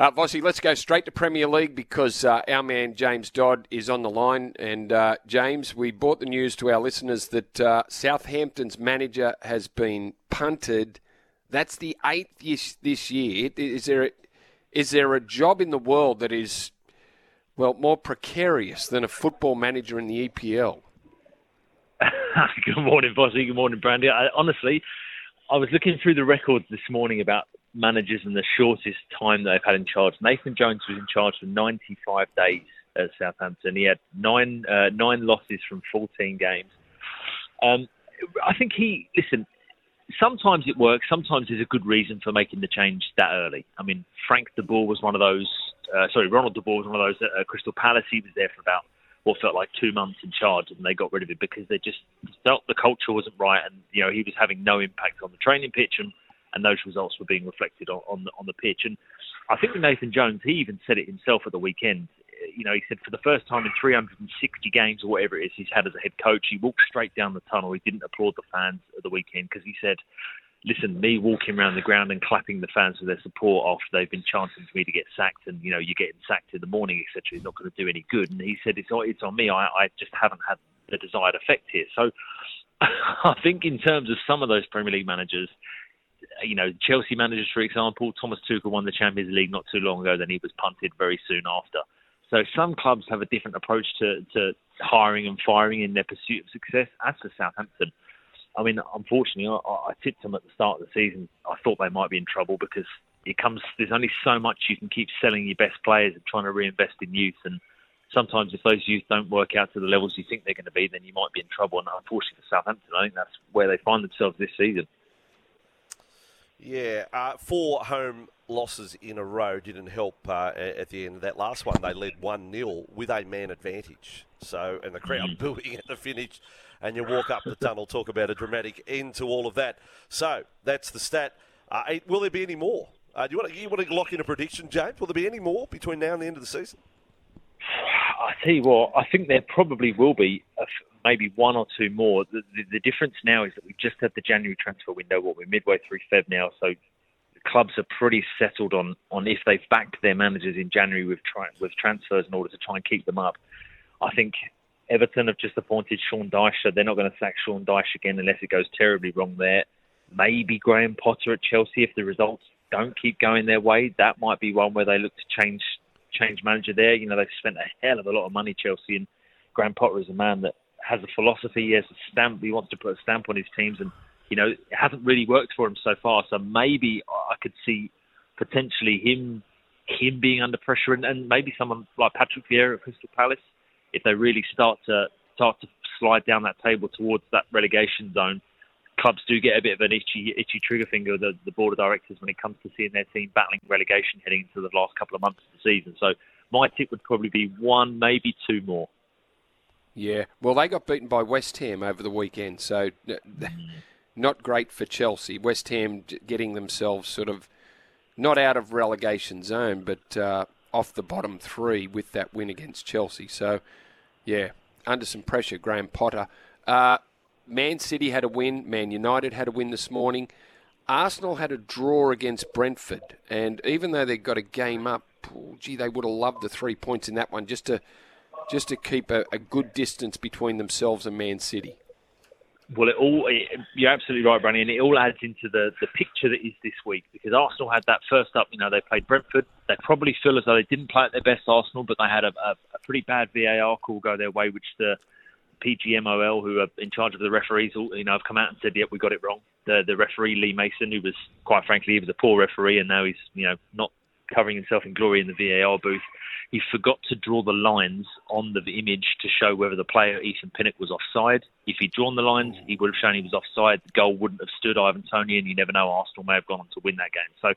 Uh, Vossi, let's go straight to Premier League because uh, our man James Dodd is on the line. And uh, James, we brought the news to our listeners that uh, Southampton's manager has been punted. That's the eighth this year. Is there a, is there a job in the world that is well more precarious than a football manager in the EPL? Good morning, Vossi. Good morning, Brandy. I, honestly, I was looking through the records this morning about managers in the shortest time they've had in charge. Nathan Jones was in charge for 95 days at Southampton. He had nine uh, nine losses from 14 games. Um, I think he listen. Sometimes it works. Sometimes there's a good reason for making the change that early. I mean, Frank de Boer was one of those. Uh, sorry, Ronald de Boer was one of those at uh, Crystal Palace. He was there for about what felt like two months in charge, and they got rid of it because they just felt the culture wasn't right, and you know he was having no impact on the training pitch and and those results were being reflected on, on the, on the pitch. And I think with Nathan Jones, he even said it himself at the weekend. You know, he said for the first time in 360 games or whatever it is he's had as a head coach, he walked straight down the tunnel. He didn't applaud the fans at the weekend because he said, "Listen, me walking around the ground and clapping the fans for their support after they've been chanting for me to get sacked, and you know, you're getting sacked in the morning, etc., is not going to do any good." And he said, "It's it's on me. I, I just haven't had the desired effect here." So. I think in terms of some of those Premier League managers, you know, Chelsea managers, for example, Thomas Tuchel won the Champions League not too long ago, then he was punted very soon after. So some clubs have a different approach to, to hiring and firing in their pursuit of success. As for Southampton, I mean, unfortunately, I, I tipped them at the start of the season. I thought they might be in trouble because it comes. There's only so much you can keep selling your best players and trying to reinvest in youth. And sometimes, if those youth don't work out to the levels you think they're going to be, then you might be in trouble. And unfortunately for Southampton, I think that's where they find themselves this season. Yeah, uh, four home losses in a row didn't help uh, at the end of that last one. They led 1 0 with a man advantage. So, and the crowd mm. booing at the finish, and you walk up the tunnel, talk about a dramatic end to all of that. So, that's the stat. Uh, will there be any more? Uh, do you want, to, you want to lock in a prediction, James? Will there be any more between now and the end of the season? I tell you what, I think there probably will be maybe one or two more. The, the, the, difference now is that we've just had the January transfer window. What we're midway through Feb now, so clubs are pretty settled on on if they've backed their managers in January with with transfers in order to try and keep them up. I think Everton have just appointed Sean Dyche, they're not going to sack Sean Dyche again unless it goes terribly wrong there. Maybe Graham Potter at Chelsea if the results don't keep going their way. That might be one where they look to change change manager there. You know, they've spent a hell of a lot of money, Chelsea, and Graham Potter is a man that has a philosophy. He has a stamp. He wants to put a stamp on his teams, and you know it hasn't really worked for him so far. So maybe I could see potentially him him being under pressure, and, and maybe someone like Patrick Vieira at Crystal Palace, if they really start to start to slide down that table towards that relegation zone. Clubs do get a bit of an itchy, itchy trigger finger, the, the board of directors, when it comes to seeing their team battling relegation heading into the last couple of months of the season. So my tip would probably be one, maybe two more. Yeah, well, they got beaten by West Ham over the weekend, so not great for Chelsea. West Ham getting themselves sort of not out of relegation zone, but uh, off the bottom three with that win against Chelsea. So, yeah, under some pressure, Graham Potter. Uh, Man City had a win. Man United had a win this morning. Arsenal had a draw against Brentford, and even though they got a game up, oh, gee, they would have loved the three points in that one just to just to keep a, a good distance between themselves and Man City. Well, it all it, you're absolutely right, Brandy, and it all adds into the, the picture that is this week because Arsenal had that first up. You know, they played Brentford. They probably feel as though they didn't play at their best, Arsenal, but they had a, a, a pretty bad VAR call go their way, which the PGMOL, who are in charge of the referees, you know, have come out and said, "Yep, we got it wrong." The the referee Lee Mason, who was quite frankly he was a poor referee, and now he's you know not covering himself in glory in the VAR booth he forgot to draw the lines on the image to show whether the player Ethan Pinnock was offside. If he'd drawn the lines, he would have shown he was offside. The goal wouldn't have stood Ivan Toney, and you never know, Arsenal may have gone on to win that game. So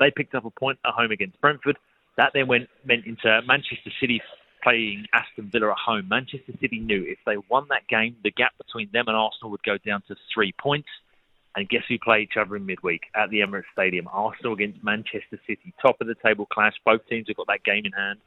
They picked up a point at home against Brentford. That then went meant into Manchester City playing Aston Villa at home. Manchester City knew if they won that game, the gap between them and Arsenal would go down to three points. And guess who play each other in midweek at the Emirates Stadium? Arsenal against Manchester City. Top of the table clash. Both teams have got that game in hand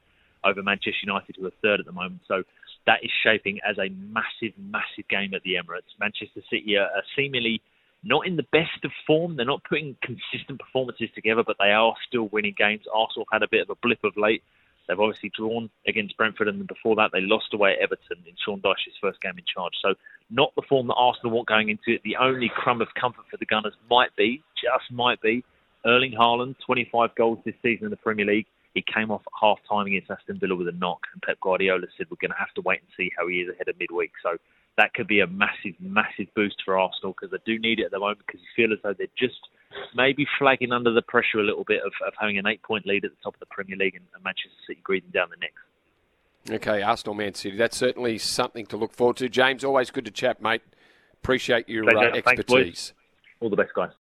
over Manchester United, who are third at the moment. So that is shaping as a massive, massive game at the Emirates. Manchester City are, seemingly not in the best of form. They're not putting consistent performances together, but they are still winning games. Arsenal had a bit of a blip of late. They've obviously drawn against Brentford, and before that, they lost away at Everton in Sean Dyche's first game in charge. So, not the form that Arsenal want going into it. The only crumb of comfort for the Gunners might be, just might be, Erling Haaland, 25 goals this season in the Premier League. He came off at half time against Aston Villa with a knock, and Pep Guardiola said we're going to have to wait and see how he is ahead of midweek. So that could be a massive, massive boost for Arsenal because they do need it at the moment because you feel as though they're just maybe flagging under the pressure a little bit of, of having an eight point lead at the top of the Premier League and, and Manchester City breathing down the necks. Okay, Arsenal, Man City. That's certainly something to look forward to. James, always good to chat, mate. Appreciate your uh, expertise. Thanks, All the best, guys.